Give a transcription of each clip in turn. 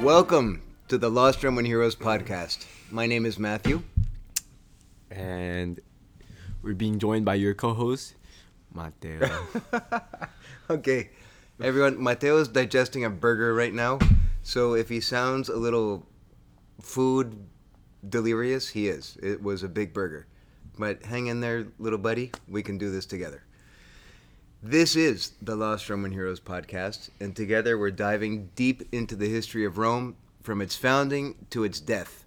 Welcome to the Lost Roman Heroes podcast. My name is Matthew. and we're being joined by your co-host, Mateo. Okay, everyone, Mateo is digesting a burger right now, so if he sounds a little food delirious, he is. It was a big burger. But hang in there, little buddy. We can do this together. This is the Lost Roman Heroes podcast, and together we're diving deep into the history of Rome from its founding to its death,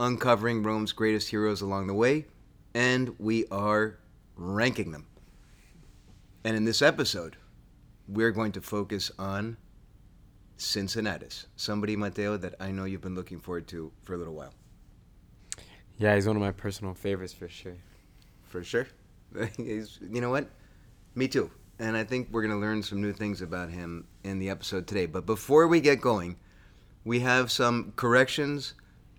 uncovering Rome's greatest heroes along the way, and we are ranking them. And in this episode, we're going to focus on Cincinnatus, somebody, Mateo, that I know you've been looking forward to for a little while. yeah, he's one of my personal favorites for sure. For sure. He's, you know what? Me too. And I think we're going to learn some new things about him in the episode today. But before we get going, we have some corrections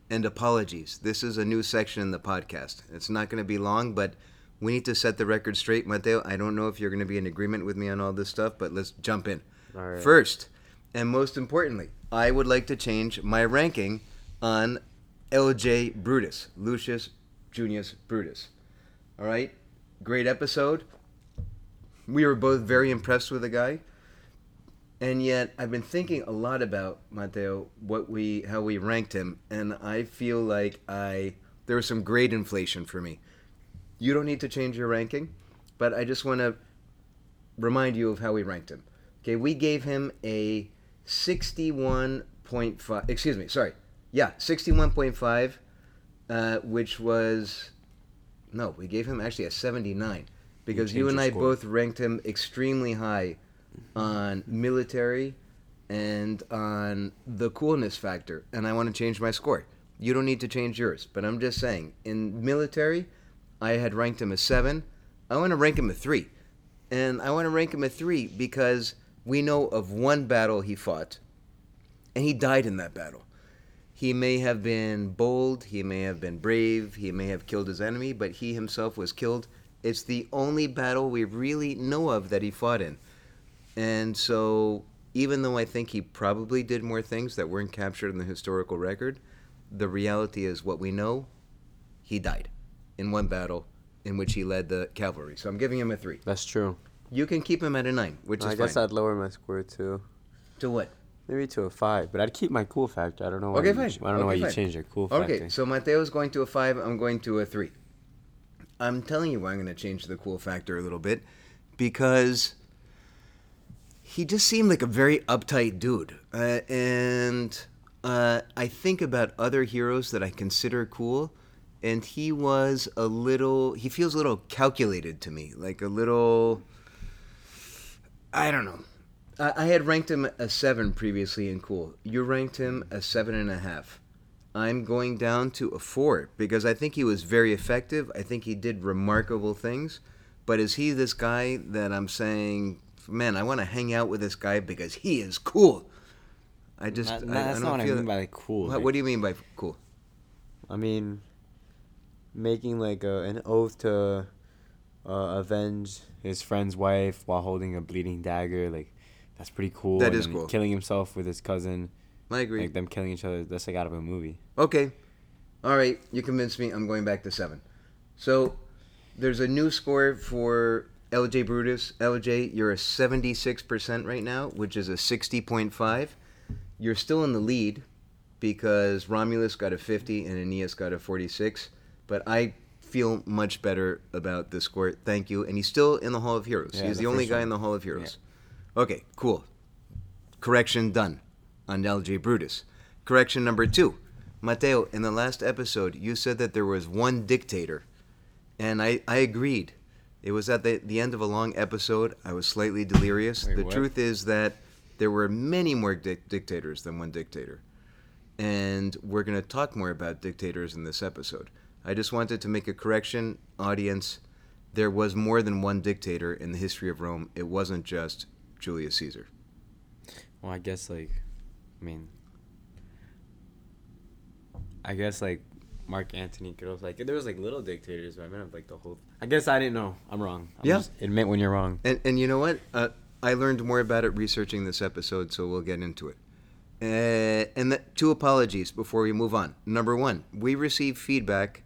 and apologies. This is a new section in the podcast. It's not going to be long, but we need to set the record straight, Mateo. I don't know if you're going to be in agreement with me on all this stuff, but let's jump in. All right. First, and most importantly, I would like to change my ranking on LJ Brutus, Lucius Junius Brutus. All right, great episode. We were both very impressed with the guy, and yet I've been thinking a lot about Mateo, what we, how we ranked him, and I feel like I there was some grade inflation for me. You don't need to change your ranking, but I just want to remind you of how we ranked him. Okay, we gave him a 61.5. Excuse me, sorry. Yeah, 61.5, uh, which was. No, we gave him actually a 79 because you, and I score. both ranked him extremely high on military and on the coolness factor, and I want to change my score. You don't need to change yours, but I'm just saying in military, I had ranked him a seven. I want to rank him a three, and I want to rank him a three because we know of one battle he fought, and he died in that battle. He may have been bold, he may have been brave, he may have killed his enemy, but he himself was killed. It's the only battle we really know of that he fought in. And so, even though I think he probably did more things that weren't captured in the historical record, the reality is what we know he died in one battle in which he led the cavalry. So I'm giving him a three. That's true. You can keep him at a nine, which is I guess fine. I'd lower my score to. To what? maybe to a five, but I'd keep my cool factor. I don't know. Why Okay, you, fine. I don't know why Okay, you changed your cool factor. Okay, so Mateo's going to a five. I'm going to a three. I'm telling you why I'm going to change the cool factor a little bit because he just seemed like a very uptight dude. Uh, and uh, I think about other heroes that I consider cool, and he was a little, he feels a little calculated to me, like a little, I don't know. I, I had ranked him a seven previously in cool. You ranked him a seven and a half. I'm going down to a four because I think he was very effective. I think he did remarkable things. But is he this guy that I'm saying, man, I want to hang out with this guy because he is cool? I just, That- I, that's I not don't what I feel mean that- by cool. What, what do you mean by cool? I mean, making like a, an oath to uh, avenge his friend's wife while holding a bleeding dagger, like that's pretty cool. That and is cool. Killing himself with his cousin, I agree. like them killing each other. That's like out of a movie. Okay. All right. You convinced me. I'm going back to seven. So there's a new score for LJ Brutus. LJ, you're a 76% right now, which is a 60.5. You're still in the lead because Romulus got a 50 and Aeneas got a 46. But I feel much better about this score. Thank you. And he's still in the Hall of Heroes. Yeah, he's the the only guy one. in the Hall of Heroes. Okay, cool. Correction done on LJ Brutus. Correction number two. Mateo, in the last episode, you said that there was one dictator. And I, I agreed. It was at the, the end of a long episode. I was slightly delirious. Wait, the what? truth is that there were many more dic- dictators than one dictator. And we're going to talk more about dictators in this episode. I just wanted to make a correction, audience. There was more than one dictator in the history of Rome. It wasn't just Julius Caesar. Well, I guess like I mean, I guess like Mark Antony could also like there was like little dictators, but I meant like the whole. I guess I didn't know. I'm wrong. I'm Yeah. just- admit when you're wrong. And and you know what? Uh, I learned more about it researching this episode, so we'll get into it. Uh, and the, two apologies before we move on. Number one, we received feedback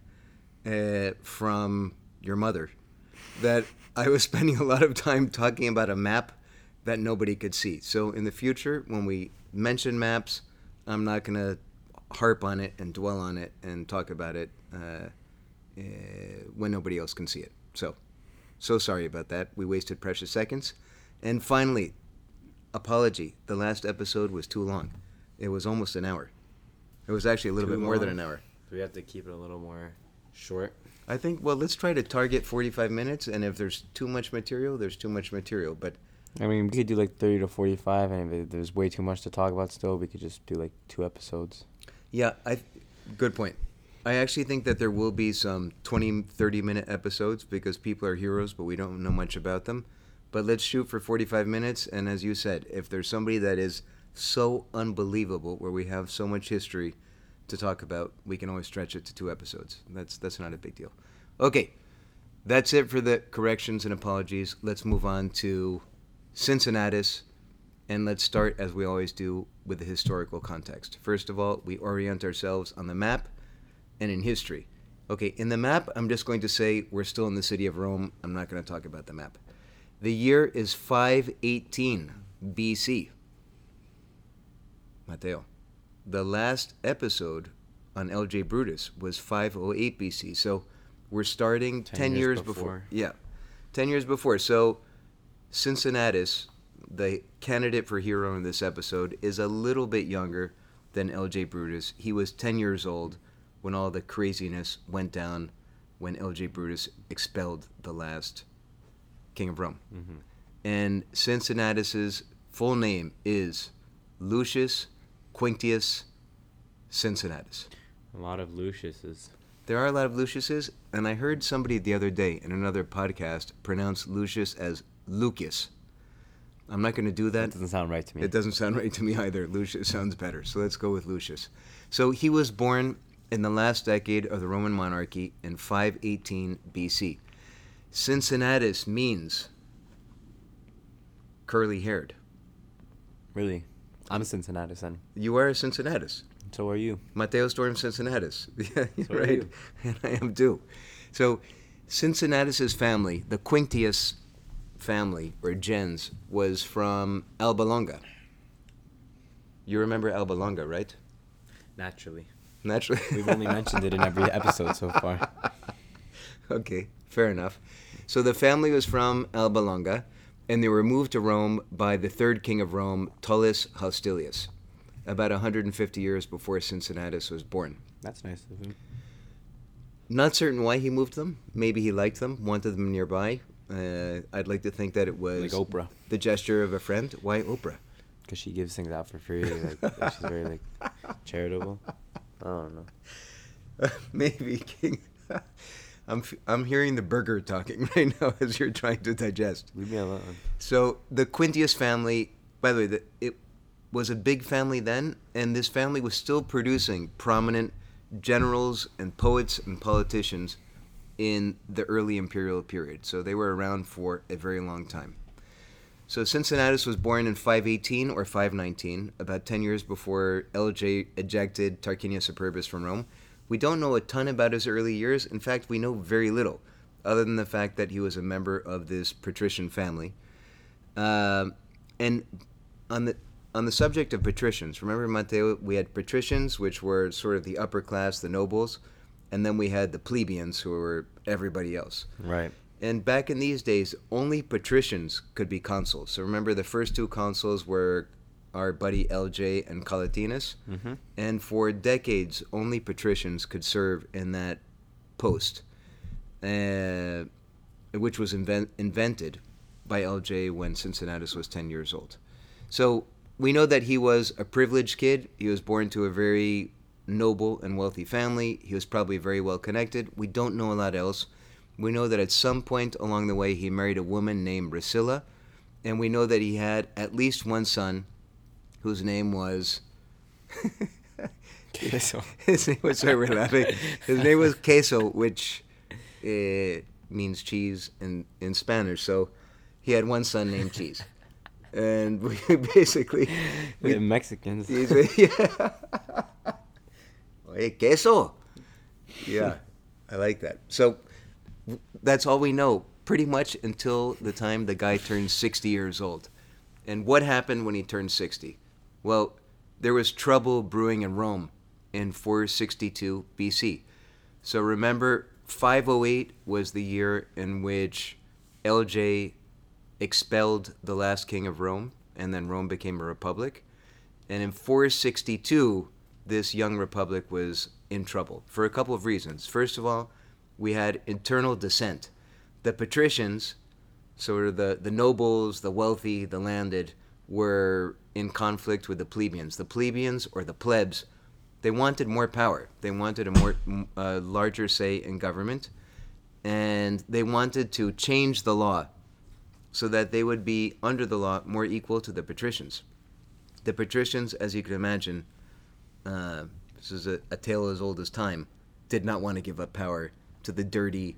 uh, from your mother that I was spending a lot of time talking about a map that nobody could see. So in the future, when we mention maps, I'm not going to harp on it and dwell on it and talk about it uh, uh, when nobody else can see it. So, so sorry about that. We wasted precious seconds. And finally, apology. The last episode was too long. It was almost an hour. It was actually a little Too bit more than an hour. We have to keep it a little more short? I think, well, let's try to target 45 minutes, and if there's too much material, there's too much material. But I mean, we could do like 30 to 45, and if there's way too much to talk about still, we could just do like two episodes. yeah, I, good point. I actually think that there will be some 20, 30 minute episodes because people are heroes, but we don't know much about them. But let's shoot for 45 minutes. And as you said, if there's somebody that is so unbelievable, where we have so much history to talk about, we can always stretch it to two episodes. That's that's not a big deal. Okay, that's it for the corrections and apologies. Let's move on to Cincinnatus, and let's start as we always do with the historical context. First of all, we orient ourselves on the map and in history. Okay, in the map, I'm just going to say we're still in the city of Rome. I'm not going to talk about the map. The year is 518 BC. Mateo. The last episode on LJ Brutus was 508 BC. So we're starting 10, 10 years, years before. before. Yeah. 10 years before. So Cincinnatus, the candidate for hero in this episode, is a little bit younger than LJ Brutus. He was 10 years old when all the craziness went down when LJ Brutus expelled the last king of Rome. Mm-hmm. And Cincinnatus's full name is Lucius Quinctius Cincinnatus. A lot of Luciuses. There are a lot of Luciuses, and I heard somebody the other day in another podcast pronounce Lucius as Lucas. I'm not going to do That that. doesn't sound right to me. It doesn't sound right to me either. Lucius sounds better, so let's go with Lucius. So he was born in the last decade of the Roman monarchy in 518 BC. Cincinnatus means curly haired. Really? I'm a Cincinnati son. You are a Cincinnatus. So are you. Mateo Storm Cincinnatus. So are right. you. And I am too. So Cincinnatus's family, the Quinctius family, or gens, was from Alba Longa. You remember Alba Longa, right? Naturally. Naturally. We've only mentioned it in every episode so far. okay, fair enough. So the family was from Alba Longa, and they were moved to Rome by the third king of Rome, Tullus Hostilius, about 150 years before Cincinnatus was born. That's nice of him. Not certain why he moved them. Maybe he liked them, wanted them nearby. Uh, I'd like to think that it was Like Oprah. the gesture of a friend. Why Oprah? Because she gives things out for free. Like, she's very like charitable. I don't know. Maybe King. I'm I'm hearing the burger talking right now as you're trying to digest. Leave me alone. So the Quintius family, by the way, the, it was a big family then, and this family was still producing prominent generals and poets and politicians in the early imperial period. So they were around for a very long time. So Cincinnatus was born in 518 or 519, about 10 years before LJ ejected Tarquinius Superbus from Rome. We don't know a ton about his early years. In fact, we know very little, other than the fact that he was a member of this patrician family. Um, and on the on the subject of patricians, remember Mateo, we had patricians, which were sort of the upper class, the nobles, and then we had the plebeians, who were everybody else. Right. And back in these days, only patricians could be consuls. So remember, the first two consuls were our buddy LJ and Collatinus, Mm-hmm. and for decades, only patricians could serve in that post, uh, which was invent- invented by LJ when Cincinnatus was 10 years old. So we know that he was a privileged kid. He was born to a very noble and wealthy family. He was probably very well connected. We don't know a lot else. We know that at some point along the way he married a woman named Priscilla, and we know that he had at least one son whose name was Queso. His name was sorry, we're laughing. His name was Queso, which uh, means cheese in in Spanish. So he had one son named Cheese, and we basically we, The Mexicans. he's yeah. Oye, queso. Yeah, I like that. So that's all we know, pretty much until the time the guy turns 60 years old. And what happened when he turned 60? Well, there was trouble brewing in Rome in 462 BC. So remember, 508 was the year in which LJ expelled the last king of Rome, and then Rome became a republic. And in 462, this young republic was in trouble for a couple of reasons. First of all, we had internal dissent. The patricians, sort of the, the nobles, the wealthy, the landed, were in conflict with the plebeians. The plebeians, or the plebs, they wanted more power. They wanted a more uh, larger say in government, and they wanted to change the law so that they would be under the law more equal to the patricians. The patricians, as you can imagine, uh, this is a, a tale as old as time, did not want to give up power to the dirty,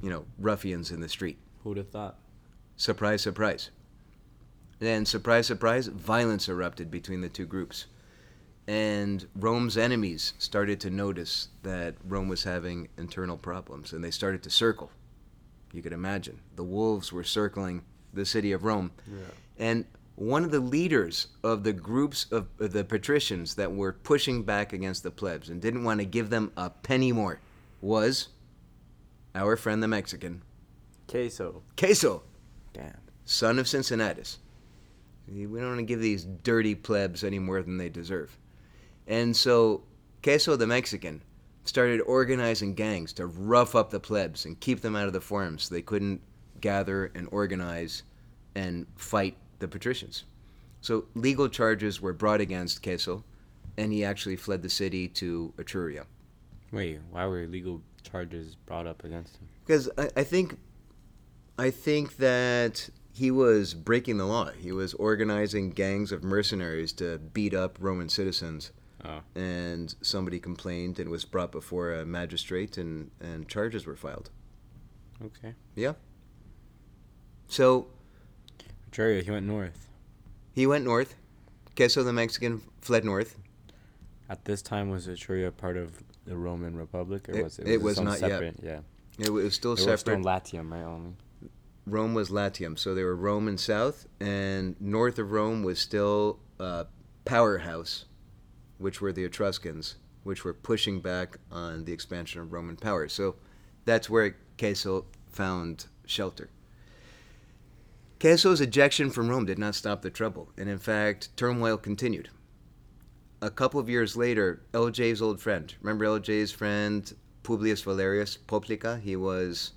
you know, ruffians in the street. Who'd have thought? Surprise, surprise. And surprise, surprise, violence erupted between the two groups. And Rome's enemies started to notice that Rome was having internal problems and they started to circle. You could imagine. The wolves were circling the city of Rome. Yeah. And one of the leaders of the groups of of the patricians that were pushing back against the plebs and didn't want to give them a penny more was our friend the Mexican, Queso. Queso Damn. son of Cincinnatus. We don't want to give these dirty plebs any more than they deserve. And so Queso the Mexican started organizing gangs to rough up the plebs and keep them out of the forums so they couldn't gather and organize and fight the patricians. So legal charges were brought against Queso, and he actually fled the city to Etruria. Wait, why were legal charges brought up against him? Because I, I think, I think that he was breaking the law. He was organizing gangs of mercenaries to beat up Roman citizens, Oh. and somebody complained and was brought before a magistrate, and and charges were filed. Okay. Yeah. So Etruria, he went north. he went north. Queso the Mexican fled north. At this time, was Etruria part of the Roman Republic, or It- was it? it was not yet. Yeah. It was still They were still separate. in Latium, right? Only. Rome was Latium, so they were Rome and south, and north of Rome was still a powerhouse, which were the Etruscans, which were pushing back on the expansion of Roman power. So that's where Queso found shelter. Queso's ejection from Rome did not stop the trouble, and in fact, turmoil continued. A couple of years later, LJ's old friend, remember LJ's friend Publius Valerius Poplica? He was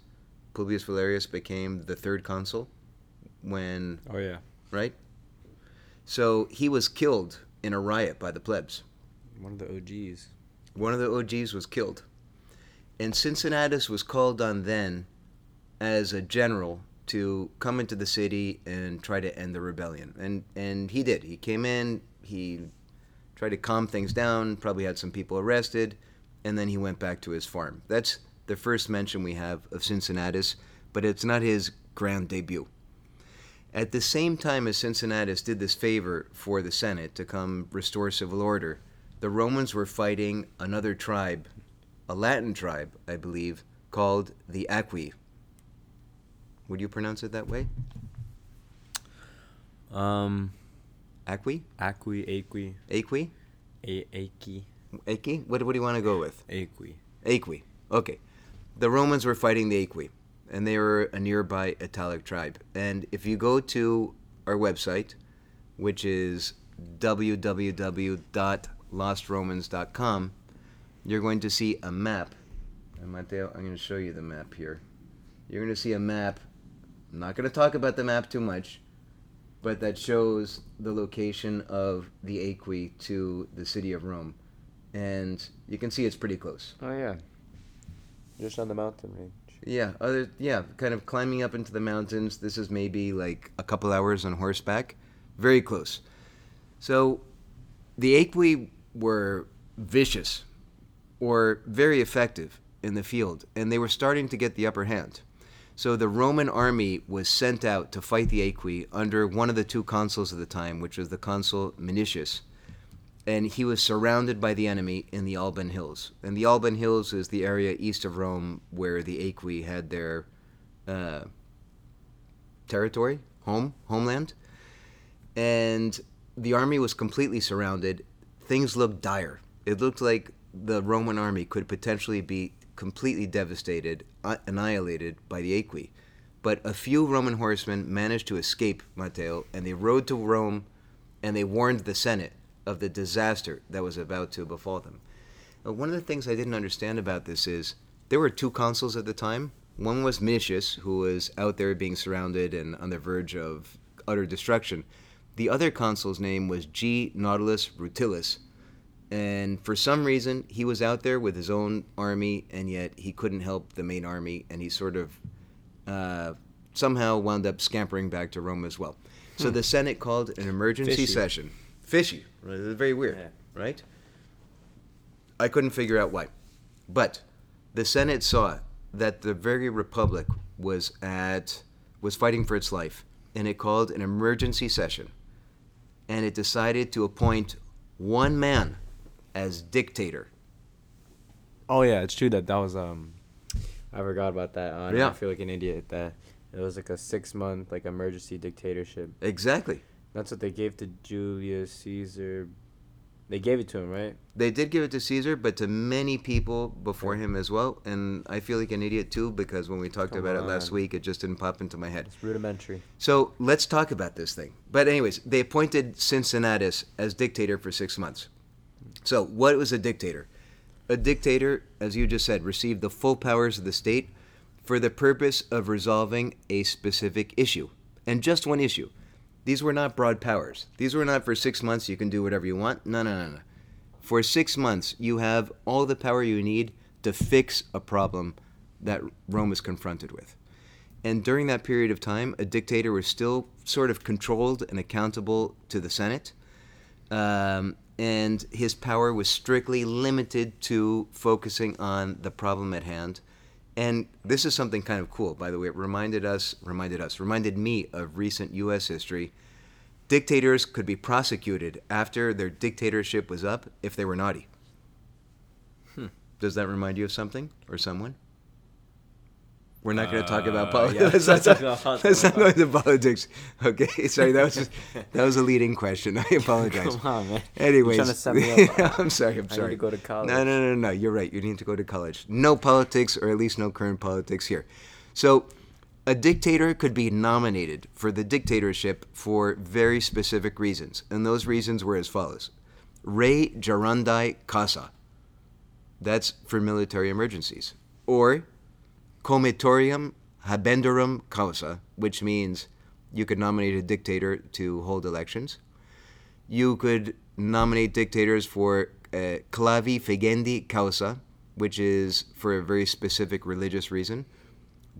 Publius Valerius became the third consul when Oh yeah. right? So he was killed in a riot by the plebs. One of the OGs. One of the OGs was killed. And Cincinnatus was called on then as a general to come into the city and try to end the rebellion. And and he did. He came in, he tried to calm things down, probably had some people arrested, and then he went back to his farm. That's the first mention we have of Cincinnatus, but it's not his grand debut. At the same time as Cincinnatus did this favor for the Senate to come restore civil order, the Romans were fighting another tribe, a Latin tribe, I believe, called the Aqui. Would you pronounce it that way? Um, Aqui? Aqui, Aqui, Aqui? A- Aki, Aqui? What, what do you want to go with? Aqui. Aqui. Okay. The Romans were fighting the Aqui, and they were a nearby Italic tribe. And if you go to our website, which is www.lostromans.com, you're going to see a map. And Mateo, I'm going to show you the map here. You're going to see a map. I'm not going to talk about the map too much, but that shows the location of the Aqui to the city of Rome. And you can see it's pretty close. Oh yeah. Just on the mountain range. Yeah, other yeah, kind of climbing up into the mountains. This is maybe like a couple hours on horseback. Very close. So the Aequi were vicious or very effective in the field, and they were starting to get the upper hand. So the Roman army was sent out to fight the Aequi under one of the two consuls of the time, which was the consul Minucius. And he was surrounded by the enemy in the Alban Hills. And the Alban Hills is the area east of Rome where the Aequi had their uh, territory, home, homeland. And the army was completely surrounded. Things looked dire. It looked like the Roman army could potentially be completely devastated, uh, annihilated by the Aequi. But a few Roman horsemen managed to escape Mateo, and they rode to Rome, and they warned the Senate of the disaster that was about to befall them. Now, one of the things I didn't understand about this is there were two consuls at the time. One was Minucius, who was out there being surrounded and on the verge of utter destruction. The other consul's name was G. Nautilus Rutilus, and for some reason he was out there with his own army and yet he couldn't help the main army and he sort of uh, somehow wound up scampering back to rome as well so Hmm. the senate called an emergency Fishy. session fishy right? It's very weird Yeah. right i couldn't figure out why but the senate saw that the very republic was at was fighting for its life and it called an emergency session and it decided to appoint one man as dictator. Oh yeah, it's true that that was um, I forgot about that. Uh, Yeah. I feel like an idiot that it was like a six month like emergency dictatorship. Exactly. That's what they gave to Julius Caesar. They gave it to him, right? They did give it to Caesar, but to many people before him as well. And I feel like an idiot too because when we talked Come about it last on. week, it just didn't pop into my head. It's rudimentary. So let's talk about this thing. But, anyways, they appointed Cincinnatus as dictator for six months. So, what was a dictator? A dictator, as you just said, received the full powers of the state for the purpose of resolving a specific issue, and just one issue. These were not broad powers. These were not for six months you can do whatever you want. No, no, no, no. For six months, you have all the power you need to fix a problem that Rome is confronted with. And during that period of time, a dictator was still sort of controlled and accountable to the Senate. Um, and his power was strictly limited to focusing on the problem at hand. And this is something kind of cool, by the way. It reminded us, reminded us, reminded me of recent U.S. history. Dictators could be prosecuted after their dictatorship was up if they were naughty. Hmm. Does that remind you of something or someone? We're not going to talk about Uh, politics. yeah, let's, not, talk about politics. let's not go into politics. Okay, sorry, that was just, that was a leading question. I apologize. Come on, man. Anyways, You're trying to set me up. I'm sorry. I'm I need sorry. to go to college. No, no, no, no. You're right. You need to go to college. No politics, or at least no current politics here. So, a dictator could be nominated for the dictatorship for very specific reasons, and those reasons were as follows: Re gerundae causa. That's for military emergencies, or comitiorum habendorum causa, which means you could nominate a dictator to hold elections. You could nominate dictators for uh, clavi figendi causa, which is for a very specific religious reason.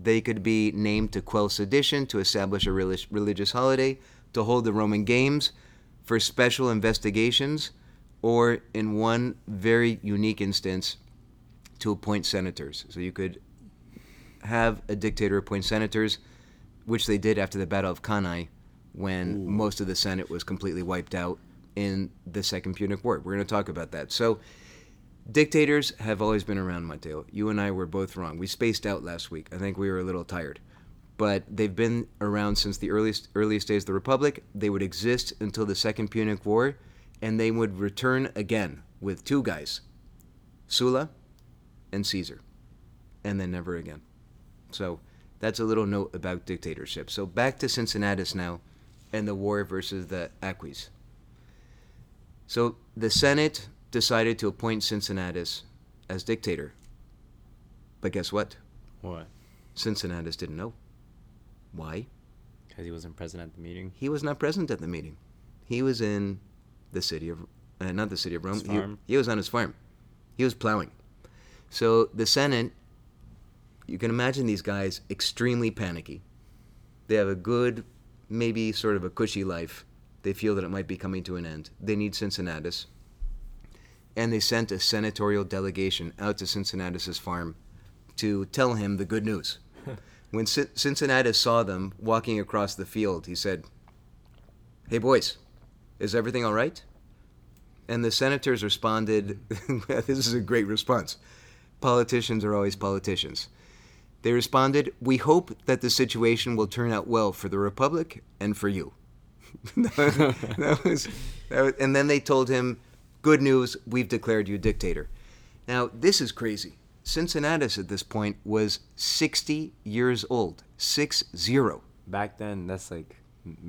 They could be named to quell sedition, to establish a relig- religious holiday, to hold the Roman Games, for special investigations, or in one very unique instance, to appoint senators. So you could have a dictator appoint senators, which they did after the Battle of Cannae, when most of the Senate was completely wiped out in the Second Punic War. We're going to talk about that. So, dictators have always been around, Mateo. You and I were both wrong. We spaced out last week. I think we were a little tired. But they've been around since the earliest earliest days of the Republic. They would exist until the Second Punic War, and they would return again with two guys, Sulla and Caesar, and then never again. So that's a little note about dictatorship. So back to Cincinnatus now and the war versus the Aquis. So the Senate decided to appoint Cincinnatus as dictator. But guess what? What? Cincinnatus didn't know. Why? Because he wasn't present at the meeting. He was not present at the meeting. He was in the city of, uh, not the city of Rome. His He- He, was on his farm. He was plowing. So the Senate, you can imagine these guys extremely panicky. They have a good, maybe sort of a cushy life They feel that it might be coming to an end. They need Cincinnatus. And they sent a senatorial delegation out to Cincinnatus's farm to tell him the good news. when Cin- Cincinnatus saw them walking across the field, he said, Hey, boys, is everything all right? And the senators responded, This is a great response. Politicians are always politicians. They responded, We hope that the situation will turn out well for the Republic and for you. that was, that was, and then they told him, Good news, we've declared you dictator. Now, this is crazy. Cincinnatus at this point was 60 years old. Six zero. Back then, that's like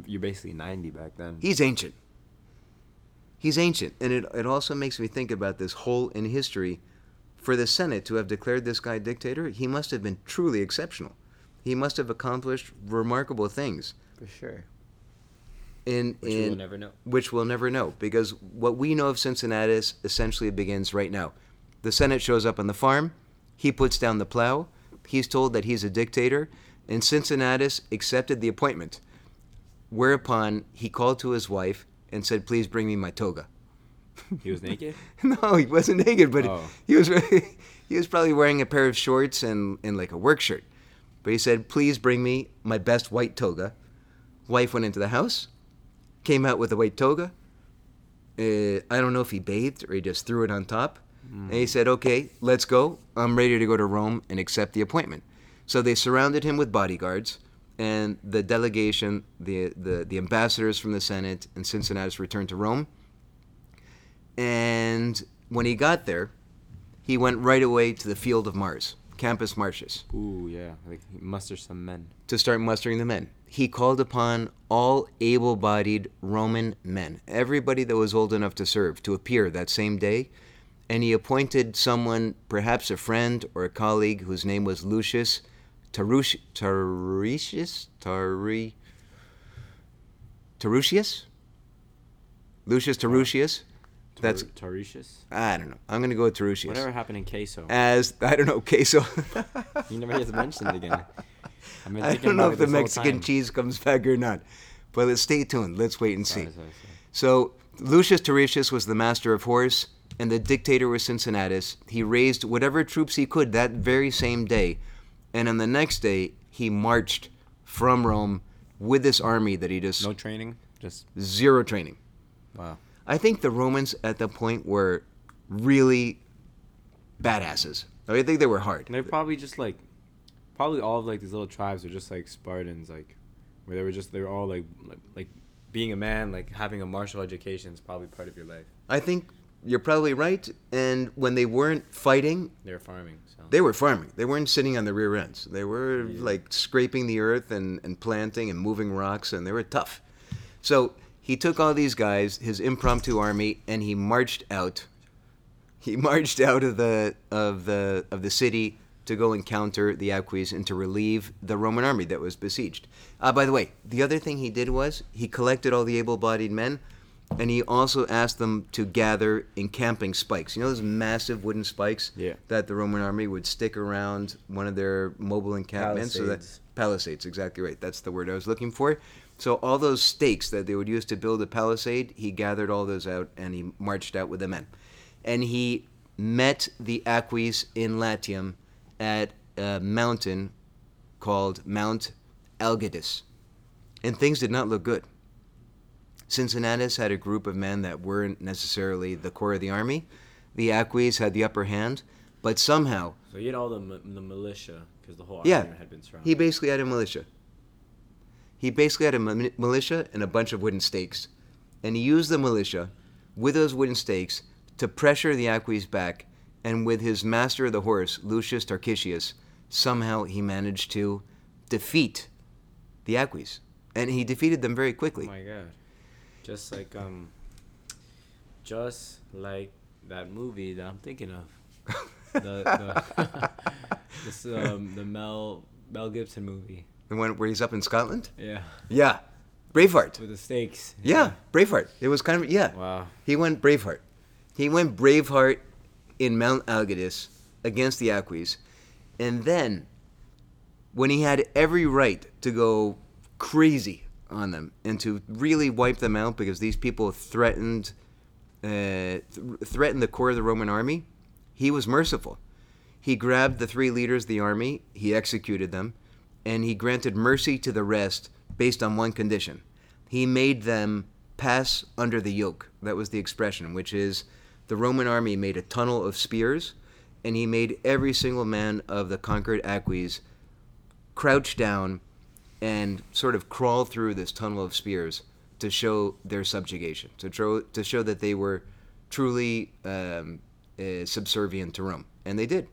you're basically 90 back then. He's ancient. He's ancient. And it, it also makes me think about this hole in history. For the Senate to have declared this guy dictator, he must have been truly exceptional. He must have accomplished remarkable things. For sure. In, Which in, we'll never know. which we'll never know because what we know of Cincinnatus essentially begins right now. The Senate shows up on the farm, he puts down the plow, he's told that he's a dictator, and Cincinnatus accepted the appointment. Whereupon he called to his wife and said, "Please bring me my toga." He was naked? no, he wasn't naked, but Oh. he was he was probably wearing a pair of shorts and, and like a work shirt. But he said, "Please bring me my best white toga." Wife went into the house, came out with a white toga. Uh, I don't know if he bathed or he just threw it on top. And he said, "Okay, let's go. I'm ready to go to Rome and accept the appointment." So they surrounded him with bodyguards, and the delegation, the the, the ambassadors from the Senate and Cincinnatus returned to Rome. And when he got there, he went right away to the field of Mars, Campus Martius, Ooh, yeah. Like muster some men. to start mustering the men. He called upon all able bodied Roman men, everybody that was old enough to serve, to appear that same day. And he appointed someone, perhaps a friend or a colleague, whose name was Lucius Tarush, Tarutius? Tari, Tarusius? Lucius Tarusius? That's, Tar- I don't know. I'm going to go with Tarusius. Whatever happened in queso? As, I don't know, queso. you never get to mention it again. I've I don't know if the Mexican cheese comes back or not. But let's stay tuned. Let's wait and see. Sorry, sorry, sorry. So Lucius Tarutius was the master of horse, and the dictator was Cincinnatus. He raised whatever troops he could that very same day, and on the next day he marched from Rome with this army that he just No training? Just, zero training. wow. I think the Romans at that point were really badasses. I think they were hard. And they're probably just like, probably all of like these little tribes are just like Spartans, like, where they were just, they were all like, like, like being a man, like having a martial education is probably part of your life. I think you're probably right. And when they weren't fighting, they were farming, so. They were farming. They weren't sitting on the rear ends. They were Yeah. like scraping the earth and, and planting and moving rocks, and they were tough. So he took all these guys, his impromptu army, and he marched out. He marched out of the of the of the city to go encounter the Aquis and to relieve the Roman army that was besieged. Uh, by the way, the other thing he did was he collected all the able-bodied men, and he also asked them to gather encamping spikes. You know those massive wooden spikes Yeah. that the Roman army would stick around one of their mobile encampments. So that Palisades. palisades, exactly right. That's the word I was looking for. So all those stakes that they would use to build a palisade, he gathered all those out and he marched out with the men, and he met the Aquis in Latium at a mountain called Mount Algidus, and things did not look good. Cincinnatus had a group of men that weren't necessarily the core of the army. The Aquis had the upper hand, but somehow So he had all the, the militia, because the whole Yeah. army had been surrounded. he basically had a militia. He basically had a militia and a bunch of wooden stakes, and he used the militia with those wooden stakes to pressure the Aquis back. And with his master of the horse, Lucius Tarquitius, somehow he managed to defeat the Aquis, and he defeated them very quickly. Oh my god. Just like, um, just like that movie that I'm thinking of. The, the, this, um, the Mel, Mel Gibson movie. The one where he's up in Scotland. Yeah. Yeah, Braveheart. With the stakes. Yeah, Braveheart. It was kind of yeah. Wow. He went Braveheart. He went Braveheart in Mount Algidus against the Aquis. And then, when he had every right to go crazy on them and to really wipe them out because these people threatened uh, th- threatened the core of the Roman army, he was merciful. He grabbed the three leaders of the army, he executed them, and he granted mercy to the rest based on one condition. He made them pass under the yoke. That was the expression, which is the Roman army made a tunnel of spears, and he made every single man of the conquered Aquis crouch down and sort of crawl through this tunnel of spears to show their subjugation, to show to show that they were truly um, uh, subservient to Rome, and they did.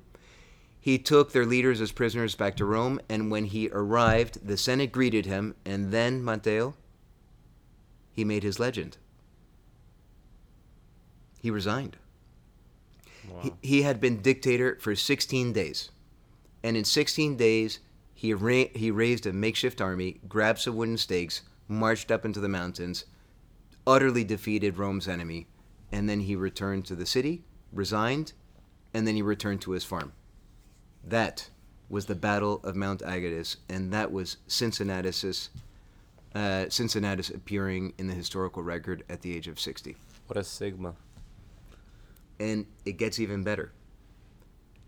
He took their leaders as prisoners back to Rome, and when he arrived, the Senate greeted him, and then Mateo, he made his legend. He resigned. Wow. He, he had been dictator for 16 days, and in 16 days, he ra- he raised a makeshift army, grabbed some wooden stakes, marched up into the mountains, utterly defeated Rome's enemy, and then he returned to the city, resigned, and then he returned to his farm. That was the Battle of Mount Algidus, and that was Cincinnatus, uh, Cincinnatus appearing in the historical record at the age of 60. What a sigma. And it gets even better.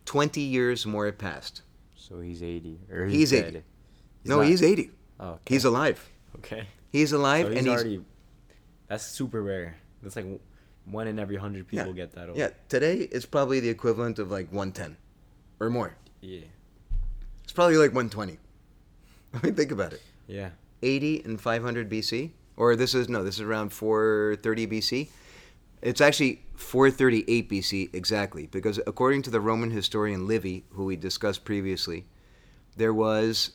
20 years more have passed. So he's 80. Or He's dead. 80. no, not- he's 80. Oh, okay. He's alive. Okay. He's alive, So he's and he's already. That's super rare. That's like one in every hundred people Yeah. get that old. yeah. Today it's probably the equivalent of like 110 or more. Yeah. It's probably like 120. I mean, think about it. Yeah. 80 and 500 BC, or this is no, this is around 430 BC. It's actually 438 BC exactly, because according to the Roman historian Livy, who we discussed previously, there was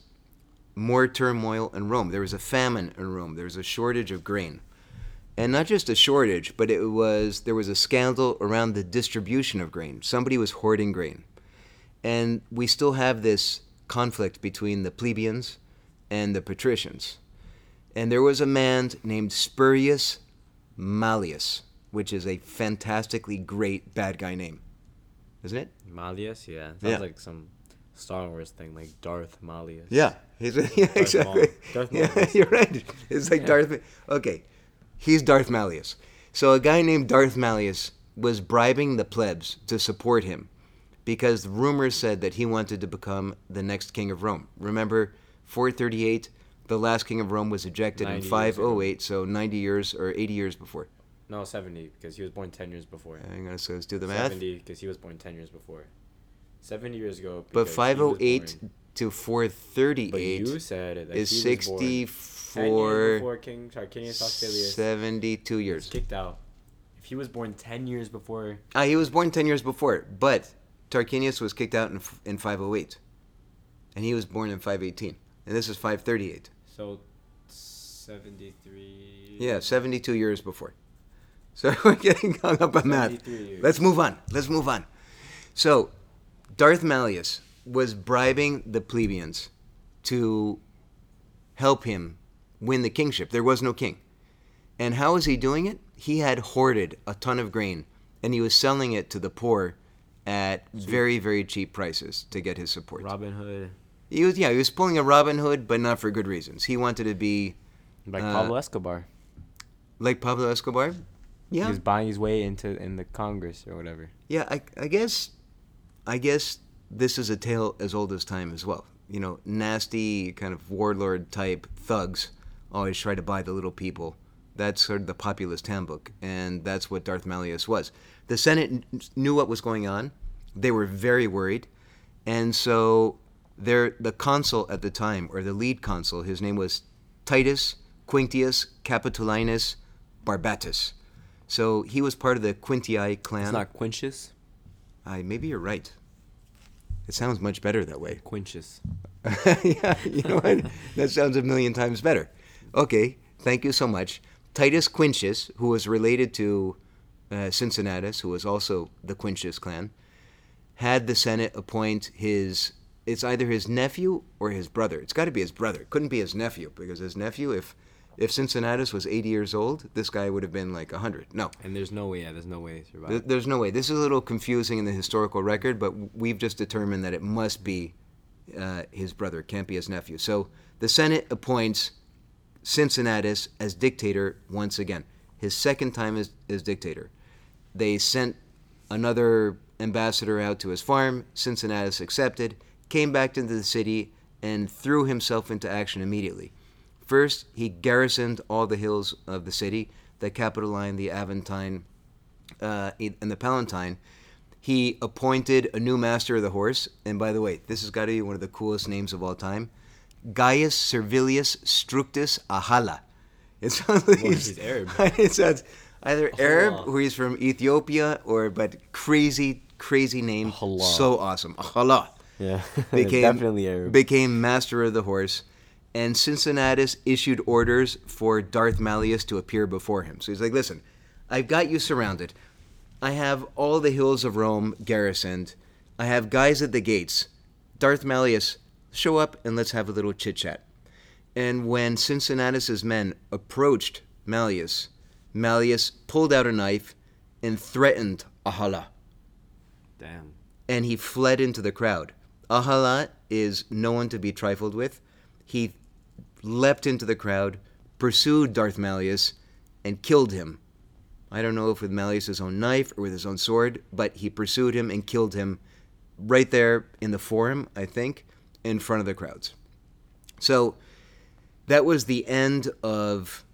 more turmoil in Rome. There was a famine in Rome. There was a shortage of grain, and not just a shortage, but it was there was a scandal around the distribution of grain. Somebody was hoarding grain, and we still have this conflict between the plebeians and the patricians. And there was a man named Spurius Malleus, which is a fantastically great bad guy name, isn't it? Malleus. Yeah. Sounds Yeah. like some Star Wars thing, like Darth Malleus. Yeah, he's yeah, exactly. Maul. Darth yeah, Malleus. you're right. It's like Darth. Okay, he's Darth Malleus. So a guy named Darth Malleus was bribing the plebs to support him because rumors said that he wanted to become the next king of Rome. Remember, 438, the last king of Rome was ejected in 90 years ago. 508, so 90 years or 80 years before. No, 70 because he was born 10 years before. Hang on, so let's do the math. 70 because he was born 10 years before. 70 years ago. But because he was 508 born- to But 438 you said that is he was born 10 years 64, before King Tarquinius Ausilius 72 was years. kicked out. If he was born 10 years before, Ah, he was born 10 years before, but Tarquinius was kicked out in, in 508. And he was born in 518. And this is 538. so 73. Yeah, 72 years before. So we're getting hung up on math. years. Let's move on. Let's move on. So, Darth Malleus was bribing the plebeians to help him win the kingship. There was no king. And how was he doing it? He had hoarded a ton of grain and he was selling it to the poor at very, very cheap prices to get his support. Robin Hood. He was, yeah, he was pulling a Robin Hood, but not for good reasons. He wanted to be Like Uh, Pablo Escobar. like Pablo Escobar. He Yeah, was buying his way into in the Congress or whatever. Yeah, I, I guess, I guess this is a tale as old as time as well. You know, nasty kind of warlord type thugs always try to buy the little people. That's sort of the populist handbook, and that's what Darth Malleus was. The Senate kn- knew what was going on. They were very worried, and so their the consul at the time, or the lead consul, his name was Titus Quintius Capitolinus Barbatus. So he was part of the Quintii clan. It's not Quintius. I maybe you're right. It sounds much better that way. Quintius. yeah, you know what? That sounds a million times better. Okay, thank you so much. Titus Quintius, who was related to uh, Cincinnatus, who was also the Quintius clan, had the Senate appoint his. It's either his nephew or his brother. It's got to be his brother. It couldn't be his nephew because his nephew, if if Cincinnatus was 80 years old, this guy would have been like 100. No, And there's no way. Yeah, there's no way to survive. Th- There's no way. This is a little confusing in the historical record, but we've just determined that it must be uh, his brother, It can't be his nephew. So the Senate appoints Cincinnatus as dictator once again. His second time as, as dictator. They sent another ambassador out to his farm. Cincinnatus accepted, came back into the city, and threw himself into action immediately. First, he garrisoned all the hills of the city, the Capitoline, the Aventine, uh, and the Palatine. He appointed a new master of the horse, and by the way, this has got to be one of the coolest names of all time. Gaius Servilius Structus Ahala. It sounds like he's Arab. It sounds either Arab or he's from Ethiopia or but crazy, crazy name. Ahala. So awesome. Ahala Yeah. became Definitely Arab. became master of the horse, and Cincinnatus issued orders for Darth Malleus to appear before him. So he's like, "Listen, I've got you surrounded. I have all the hills of Rome garrisoned. I have guys at the gates. Darth Malleus, show up and let's have a little chit chat." And when Cincinnatus's men approached Malleus, Malleus pulled out a knife and threatened Ahala Damn. and he fled into the crowd. Ahala is no one to be trifled with. He leapt into the crowd, pursued Darth Malleus, and killed him. I don't know if with Malleus's own knife or with his own sword, but he pursued him and killed him right there in the forum, I think, in front of the crowds. So that was the end of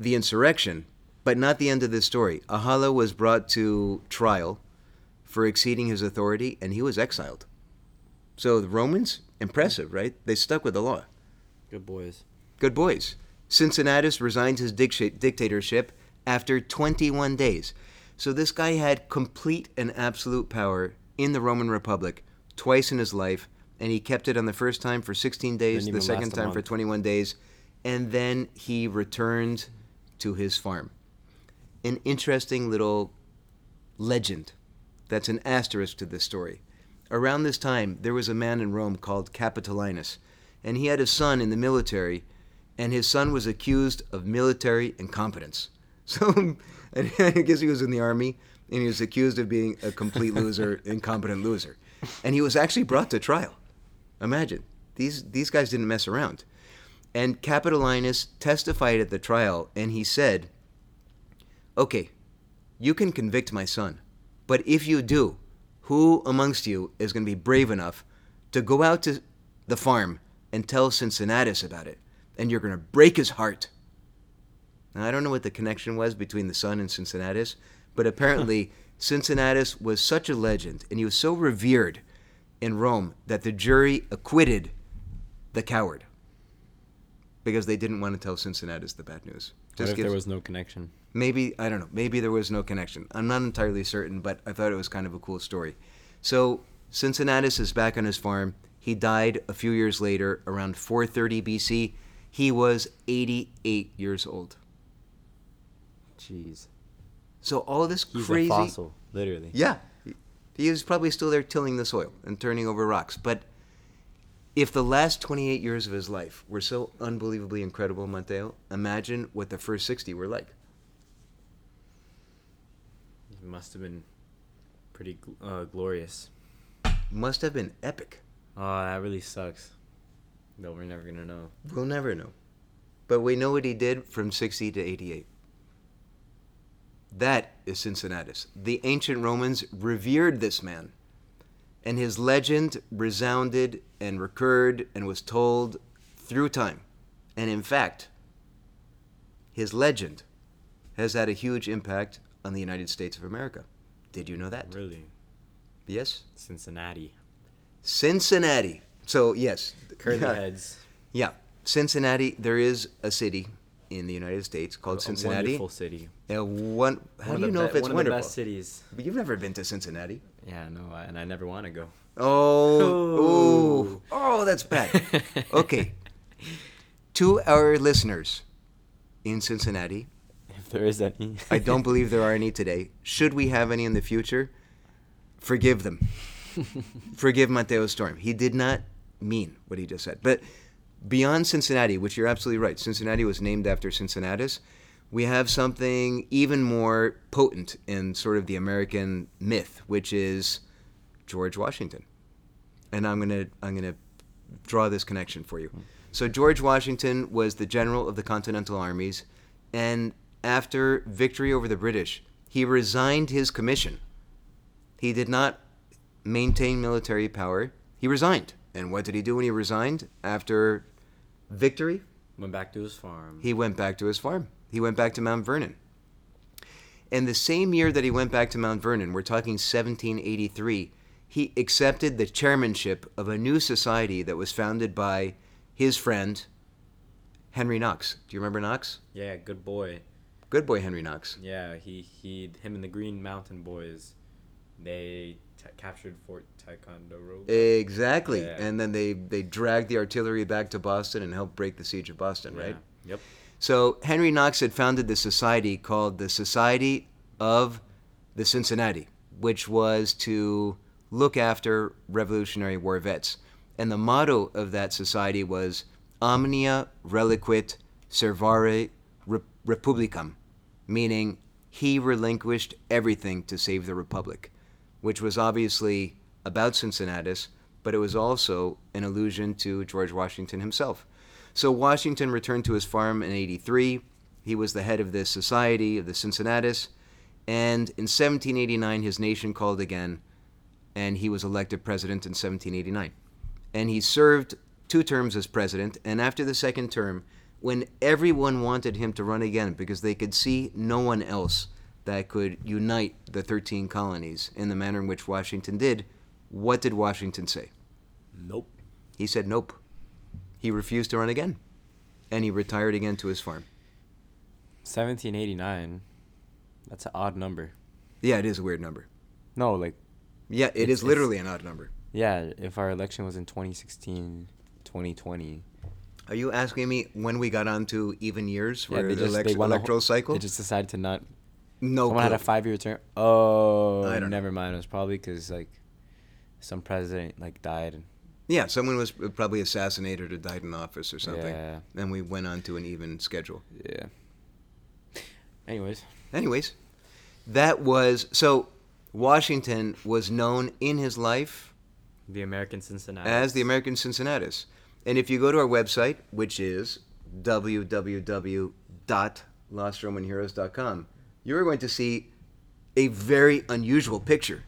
the insurrection, but not the end of this story. Ahala was brought to trial for exceeding his authority, and he was exiled. So the Romans, impressive, right? They stuck with the law. Good boys. Good boys. Cincinnatus resigned his dic- dictatorship after 21 days. So this guy had complete and absolute power in the Roman Republic twice in his life, and he kept it on the first time for 16 days, the second time for 21 days, and then he returned to his farm. An interesting little legend that's an asterisk to this story. Around this time, there was a man in Rome called Capitolinus, and he had a son in the military, and his son was accused of military incompetence. So I guess he was in the army, and he was accused of being a complete loser, incompetent loser. And he was actually brought to trial. Imagine these these guys didn't mess around. And Capitolinus testified at the trial, and he said, "Okay, you can convict my son, but if you do, who amongst you is going to be brave enough to go out to the farm and tell Cincinnatus about it? And you're going to break his heart." Now, I don't know what the connection was between the son and Cincinnatus, but apparently Cincinnatus was such a legend and he was so revered in Rome that the jury acquitted the coward because they didn't want to tell Cincinnatus the bad news. What if gives- there was no connection? Maybe I don't know. Maybe there was no connection. I'm not entirely certain, but I thought it was kind of a cool story. So Cincinnatus is back on his farm. He died a few years later, around 430 BC. He was 88 years old. Jeez. So all of this He's crazy, a fossil, literally. yeah, he- was probably still there tilling the soil and turning over rocks. But if the last 28 years of his life were so unbelievably incredible, Mateo, imagine what the first 60 were like. It must have been pretty uh, glorious. Must have been epic. Oh, that really sucks. But we're never gonna know. We'll never know. But we know what he did from 60 to 88. That is Cincinnatus. The ancient Romans revered this man, and his legend resounded and recurred and was told through time. And in fact, his legend has had a huge impact on the United States of America. Did you know that? Really, Yes. Cincinnati. Cincinnati. So, yes. Curly yeah. heads. Yeah, Cincinnati. There is a city in the United States called A Cincinnati. wonderful city. A one. How One do you know be- if it's one wonderful? of the best cities? But you've never been to Cincinnati. Yeah, no, I, and I never want to go. Oh, Ooh. ooh. oh, that's bad. okay, to our listeners in Cincinnati, If there is any. I don't believe there are any today. Should we have any in the future, forgive them. forgive Mateo Storm. He did not mean what he just said. But beyond Cincinnati, which you're absolutely right, Cincinnati was named after Cincinnatus. We have something even more potent in sort of the American myth, which is George Washington. And I'm gonna I'm gonna draw this connection for you. So George Washington was the general of the Continental Armies, and after victory over the British, he resigned his commission. He did not maintain military power. He resigned. And what did he do when he resigned after victory? Went back to his farm. He went back to his farm. He went back to Mount Vernon. And the same year that he went back to Mount Vernon, we're talking 1783, he accepted the chairmanship of a new society that was founded by his friend, Henry Knox. Do you remember Knox? yeah, good boy. Good boy, Henry Knox. Yeah, he he him and the Green Mountain Boys, they t- captured Fort Ticonderoga. Exactly. Yeah. And then they, they dragged the artillery back to Boston and helped break the siege of Boston, right? Yep. So Henry Knox had founded this society called the Society of the Cincinnati, which was to look after Revolutionary War vets. And the motto of that society was Omnia reliquit servare Republicam, meaning he relinquished everything to save the Republic, which was obviously about Cincinnatus, but it was also an allusion to George Washington himself. So Washington returned to his farm in 83. He was the head of this society of the Cincinnatus. And in 1789, his nation called again, and he was elected president in 1789. And he served two terms as president. And after the second term, when everyone wanted him to run again because they could see no one else that could unite the 13 colonies in the manner in which Washington did, what did Washington say? Nope. He said nope. He refused to run again. And he retired again to his farm. 1789. That's an odd number. Yeah, it is a weird number. No, like Yeah, It's- literally an odd number. yeah, if our election was in 2016, 2020. Are you asking me when we got onto even years for Yeah, the just- elec- they whole- electoral cycle? They just decided to not. No someone had a five-year term. Oh, I don't know. never mind. It was probably because like some president like died. Yeah, someone was probably assassinated or died in office or something. Yeah. And we went on to an even schedule. Yeah. Anyways, Anyways, that was so Washington was known in his life the American Cincinnati. as the American Cincinnatus. And if you go to our website, which is www.lostromanheroes.com, you're going to see a very unusual picture.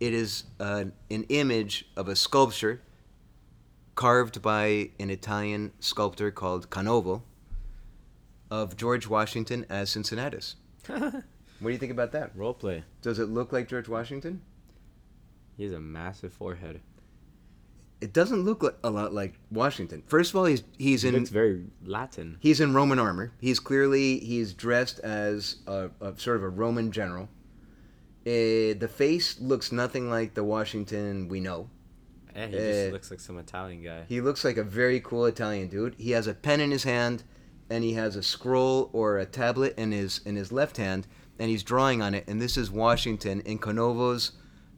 It is uh, an image of a sculpture carved by an Italian sculptor called Canova of George Washington as Cincinnatus. What do you think about that? Role play. Does it look like George Washington? He has a massive forehead. It doesn't look a lot like Washington. First of all, he's he's in looks very Latin. he's in Roman armor. He's clearly he's dressed as a, a sort of a Roman general. Eh, the face looks nothing like the Washington we know. And he Uh, just looks like some Italian guy. He looks like a very cool Italian dude. He has a pen in his hand, and he has a scroll or a tablet in his in his left hand, and he's drawing on it. And this is Washington in Canova's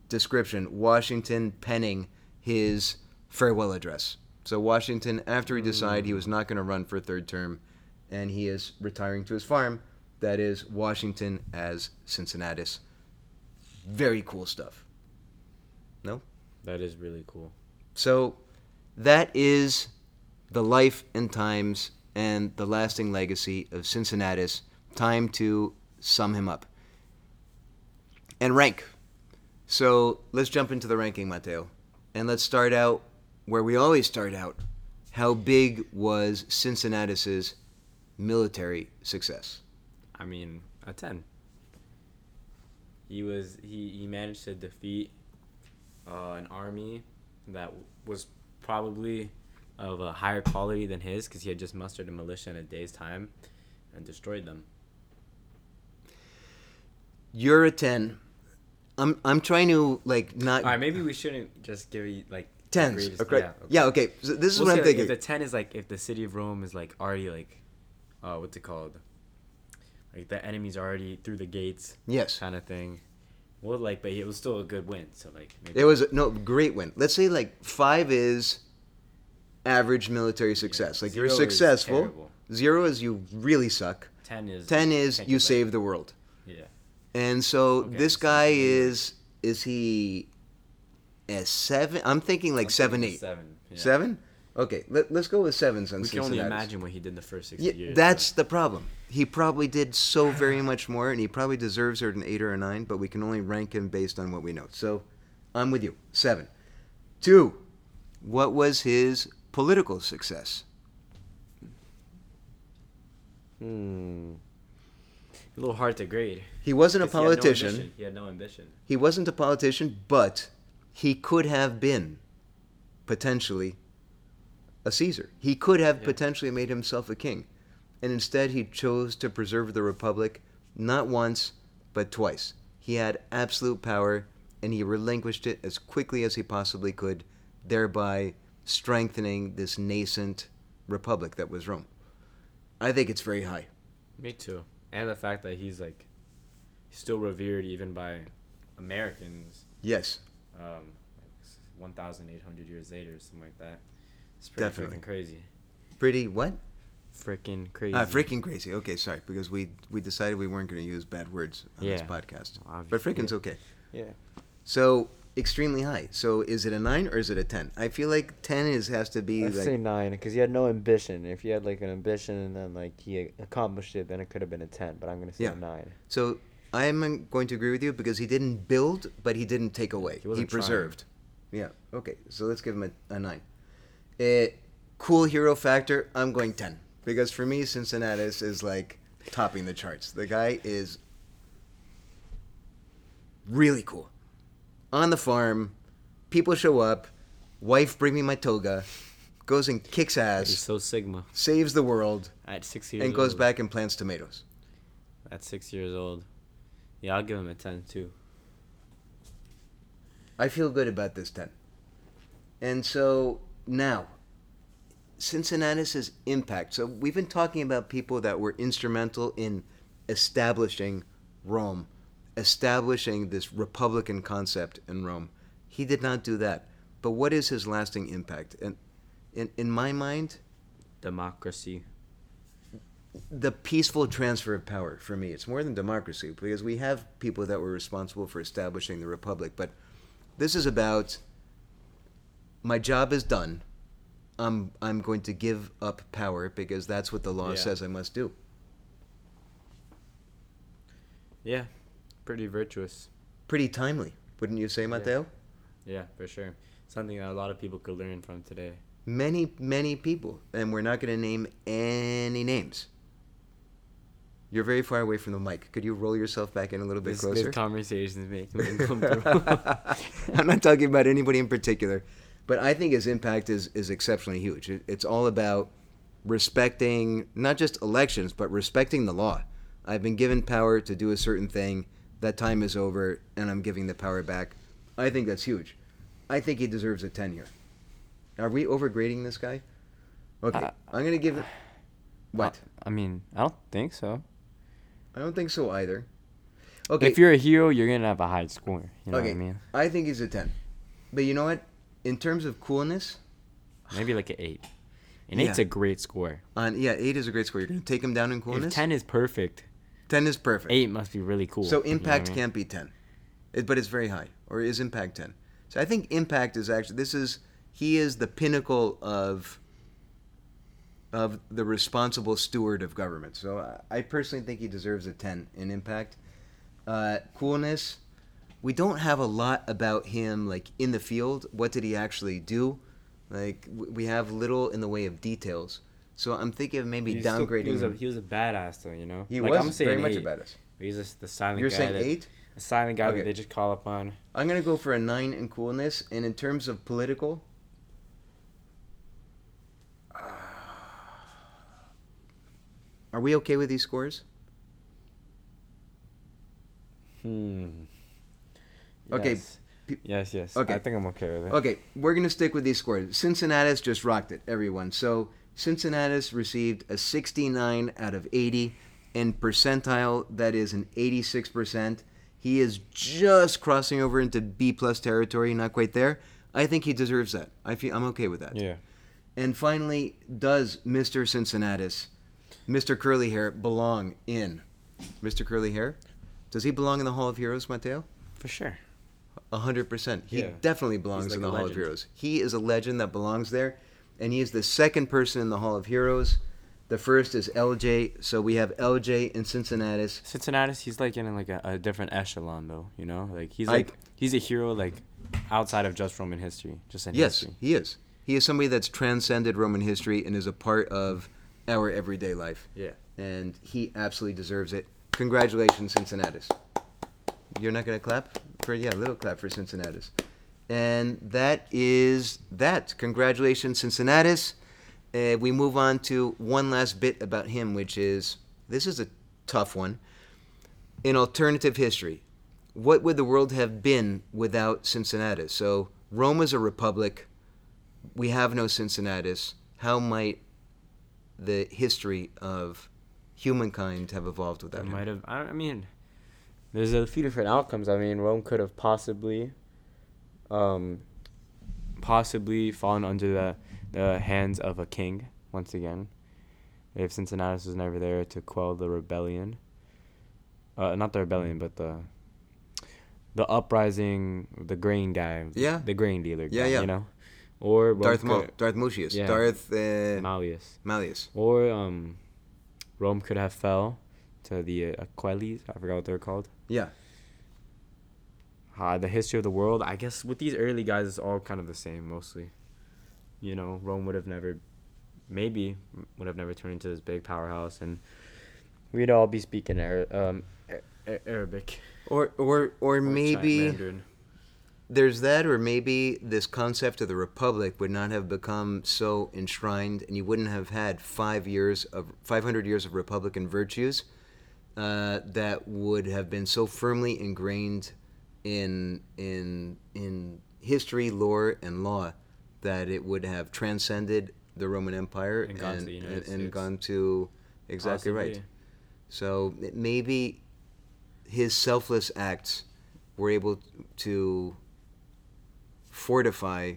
description. Washington penning his farewell address. So Washington, after he decided he hmm. was not going to run for a third term, and he is retiring to his farm. That is Washington as Cincinnatus. Very cool stuff. No? That is really cool. So that is the life and times and the lasting legacy of Cincinnatus. Time to sum him up. And rank. So let's jump into the ranking, Mateo. And let's start out where we always start out. How big was Cincinnatus's military success? I mean, a ten. He was he, he managed to defeat uh, an army that was probably of a higher quality than his because he had just mustered a militia in a day's time and destroyed them. You're a 10. I'm I'm trying to like not All right, maybe we shouldn't just give you like tens. greatest- Okay. Yeah, okay. Yeah, okay. So this is We'll what say, I'm like, thinking. If the ten is like if the city of Rome is like already like, uh, what's it called? Like the enemy's already through the gates, yes. kind of thing. Well, like, but it was still a good win. So like, maybe, It was a, no great win. Let's say like five is average military success. like you're Zero is successful. Zero is you really suck. ten is Ten is you save the world. Yeah. And so Okay, this so guy maybe- is is he a seven? I'm thinking like I'm seven thinking eight. Seven. Yeah. Seven? Okay, let, let's go with sevens on We can only imagine what he did the first sixty Yeah, years. that's the problem. He probably did so very much more, and he probably deserves an eight or a nine. But we can only rank him based on what we know. So, I'm with you. Seven. Two. What was his political success? Hmm. a little hard to grade. He wasn't a 'Cause he had no politician. He had no ambition. He wasn't a politician, but he could have been potentially a Caesar. He could have Yeah. potentially made himself a king. And instead, he chose to preserve the republic not once, but twice. He had absolute power, and he relinquished it as quickly as he possibly could, thereby strengthening this nascent republic that was Rome. I think it's very high. Me too. And the fact that he's like still revered even by Americans Yes, um, like 1,800 years later, or something like that. It's pretty Definitely. freaking crazy. pretty what? Freaking crazy. Ah, freaking crazy. Okay, sorry, because we we decided we weren't going to use bad words on this Yeah. podcast. But Obviously. freaking's okay. Yeah. So extremely high. So is it a nine or is it a ten? I feel like ten is has to be I'd like say nine because he had no ambition. If he had like an ambition and then like he accomplished it, then it could have been a ten. But I'm gonna say Yeah. a nine. so. I'm going to agree with you because he didn't build, but he didn't take away. He He, preserved. Yeah. Okay. So let's give him a, a nine. Eh, cool hero factor. I'm going ten because for me, Cincinnatus is like topping the charts. The guy is really cool. On the farm, people show up. Wife, bring me my toga. Goes and kicks He's ass, so sigma. saves the world, At six years old. and goes old. back and plants tomatoes. At six years old. Yeah, I'll give him a 10 too. I feel good about this 10. And so now, Cincinnatus's impact. So we've been talking about people that were instrumental in establishing Rome, establishing this republican concept in Rome. He did not do that. But what is his lasting impact? And in, in my mind, Democracy. The peaceful transfer of power for me it's more than democracy because we have people that were responsible for establishing the republic but this is about my job is done i'm i'm going to give up power because that's what the law Yeah. says i must do Yeah. Pretty virtuous. pretty timely wouldn't you say mateo Yeah, for sure. Something that a lot of people could learn from today. many many people and we're not going to name any names you're very far away from the mic could you roll yourself back in a little bit This, closer this conversation's making me come through. I'm not talking about anybody in particular, but I think his impact is, is exceptionally huge. It, it's all about respecting not just elections, but respecting the law. I've been given power to do a certain thing. That time is over, and I'm giving the power back. I think that's huge. I think he deserves a tenure. Are we overgrading this guy? Okay, Uh, I'm going to give it. What? I mean, I don't think so. I don't think so either. Okay. If you're a hero, you're gonna have a high score. You know okay. what I mean? I think he's a 10. But you know what? In terms of coolness, Maybe like an eight. An Yeah. eight's a great score. on yeah, eight is a great score. You're gonna take him down in If coolness. ten is perfect, 10 is perfect. eight must be really cool. So you know I impact mean? can't be 10, it, but it's very high. Or is impact 10? So I think impact is actually this is he is the pinnacle of of the responsible steward of government. So I, personally think he deserves a 10 in impact. Uh, coolness. We don't have a lot about him like in the field. What did he actually do? Like we have little in the way of details. So I'm thinking of maybe He's still- downgrading. he, was a, him. he was a badass, though, you know? He Like, was I'm saying very much eight. about us. He's just the silent You're guy. saying that, eight? A silent guy Okay. that they just call upon. I'm gonna go for a nine in coolness, and in terms of political, are we okay with these scores? Hmm. Okay, Yes. yes, yes. Okay. I think I'm okay with it. Okay, we're gonna stick with these scores. Cincinnatus just rocked it, everyone. So Cincinnatus received a 69 out of 80, and percentile that is an 86 percent. He is just crossing over into B plus territory, not quite there. I think he deserves that. I feel I'm okay with that. Yeah. And finally, does Mr. Cincinnatus, Mr. Curly Hair, belong in Mr. Curly Hair? Does he belong in the Hall of Heroes, Mateo? For sure. A hundred percent. He Yeah. definitely belongs He's in the a Hall of. Heroes. He is a legend that belongs there. and he is the second person in the Hall of Heroes. The first is LJ, so we have LJ in Cincinnati. Cincinnati, he's like in like a, a different echelon though, you know? Like he's I- like he's a hero like outside of just Roman history, just in Yes, history. he is. He is somebody that's transcended Roman history and is a part of our everyday life. Yeah. And he absolutely deserves it. Congratulations, Cincinnatus. You're not going to clap? For Yeah, a little clap for Cincinnatus. And that is that. Congratulations, Cincinnatus. Uh, we move on to one last bit about him, which is this is a tough one. In alternative history, what would the world have been without Cincinnatus? So Rome is a republic. We have no Cincinnatus. How might the history of humankind have evolved without That him? might have. I, I mean, There's a few different outcomes. I mean, Rome could have possibly, um, possibly fallen under the the hands of a king once again, if Cincinnatus was never there to quell the rebellion. Uh, not the rebellion, but the the uprising, the grain guy. Yeah. The grain dealer. Yeah, guy, yeah. You know, or Darth Maul, Darth Mucius, Yeah. Darth uh, Malleus. Malleus. Or um, Rome could have fell to the uh, Aquiles. I forgot what they're called. Yeah, Uh, the history of the world. I guess with these early guys, it's all kind of the same mostly. You know, Rome would have never, maybe would have never turned into this big powerhouse, and we'd all be speaking Ara- um, A- Arabic. or or or or maybe. There's that, or maybe this concept of the republic would not have become so enshrined, and you wouldn't have had five years of 500 years of republican virtues uh, that would have been so firmly ingrained in in in history, lore, and law that it would have transcended the Roman Empire And gone to and, and gone to exactly right. So maybe his selfless acts were able to fortify,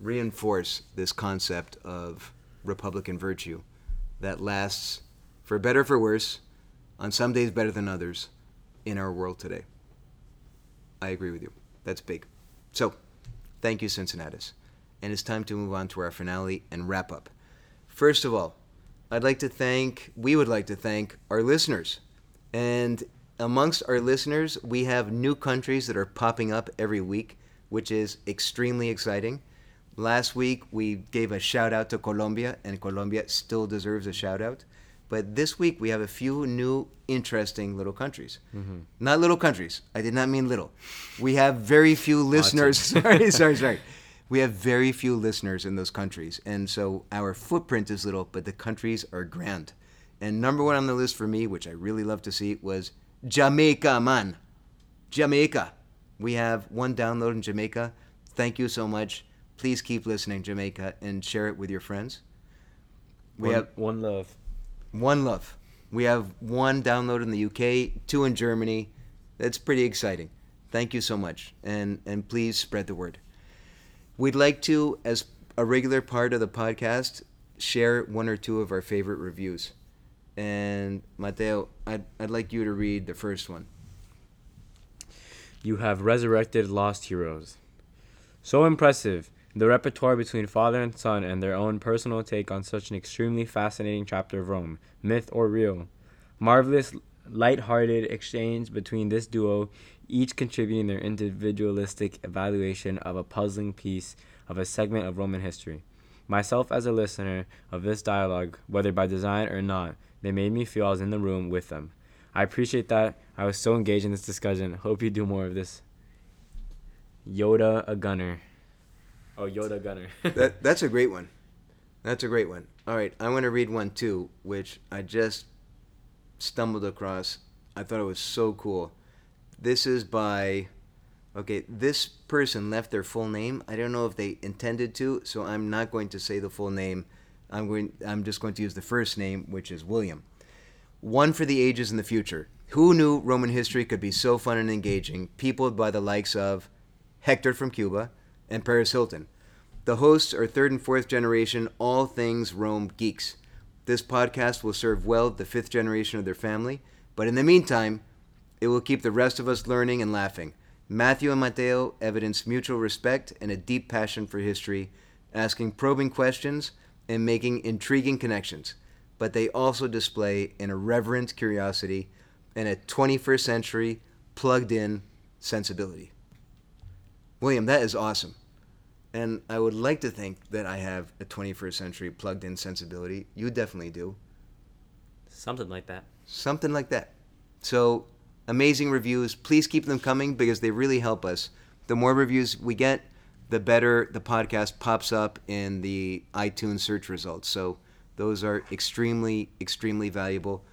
reinforce this concept of Republican virtue that lasts, for better or for worse, on some days better than others, in our world today. I agree with you. That's big. So, thank you, Cincinnatus. And it's time to move on to our finale and wrap up. First of all, I'd like to thank, we would like to thank our listeners. And amongst our listeners, we have new countries that are popping up every week, which is extremely exciting. Last week, we gave a shout out to Colombia, and Colombia still deserves a shout out. But this week, we have a few new, interesting little countries. Mm-hmm. Not little countries. I did not mean little. We have very few listeners. sorry, sorry, sorry. We have very few listeners in those countries. And so our footprint is little, but the countries are grand. And number one on the list for me, which I really love to see, was Jamaica, man. Jamaica. We have one download in Jamaica. Thank you so much. Please keep listening, Jamaica, and share it with your friends. We one, have one love. one love. We have one download in the UK, two in Germany. That's pretty exciting. Thank you so much, and and please spread the word. We'd like to, as a regular part of the podcast, share one or two of our favorite reviews. And Mateo, I'd I'd like you to read the first one. You have resurrected lost heroes. So impressive. The repertoire between father and son and their own personal take on such an extremely fascinating chapter of Rome, myth or real. Marvelous, light-hearted exchange between this duo, each contributing their individualistic evaluation of a puzzling piece of a segment of Roman history. Myself as a listener of this dialogue, whether by design or not, they made me feel I was in the room with them. I appreciate that. I was so engaged in this discussion. Hope you do more of this. Yoda a gunner. Oh, Yoda gunner. That that's a great one. That's a great one. All right, I want to read one too, which I just stumbled across. I thought it was so cool. This is by Okay, this person left their full name. I don't know if they intended to, so I'm not going to say the full name. I'm going I'm just going to use the first name, which is William. One for the ages in the future. Who knew Roman history could be so fun and engaging, peopled by the likes of Hector from Cuba and Paris Hilton? The hosts are third and fourth generation, all things Rome geeks. This podcast will serve well the fifth generation of their family, but in the meantime, it will keep the rest of us learning and laughing. Matthew and Mateo evidence mutual respect and a deep passion for history, asking probing questions and making intriguing connections. But they also display an irreverent curiosity and a 21st century plugged in sensibility. William, that is awesome. And I would like to think that I have a 21st century plugged in sensibility. You definitely do. Something like that. Something like that. So, amazing reviews. Please keep them coming because they really help us. The more reviews we get, the better the podcast pops up in the iTunes search results. So, those are extremely, extremely valuable.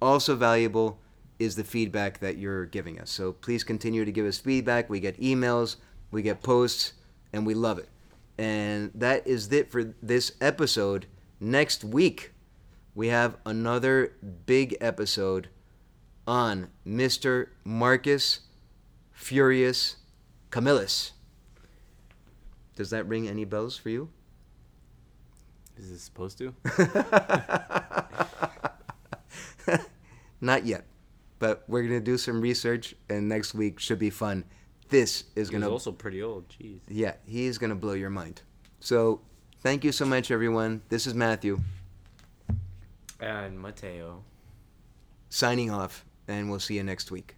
Also, valuable is the feedback that you're giving us. So, please continue to give us feedback. We get emails, we get posts, and we love it. And that is it for this episode. Next week, we have another big episode on Mr. Marcus Furius Camillus. Does that ring any bells for you? Is this supposed to? Not yet, but we're gonna do some research, and next week should be fun. This is gonna. Also pretty old. Jeez. Yeah, he's gonna blow your mind. So, thank you so much, everyone. This is Matthew and Mateo signing off, and we'll see you next week.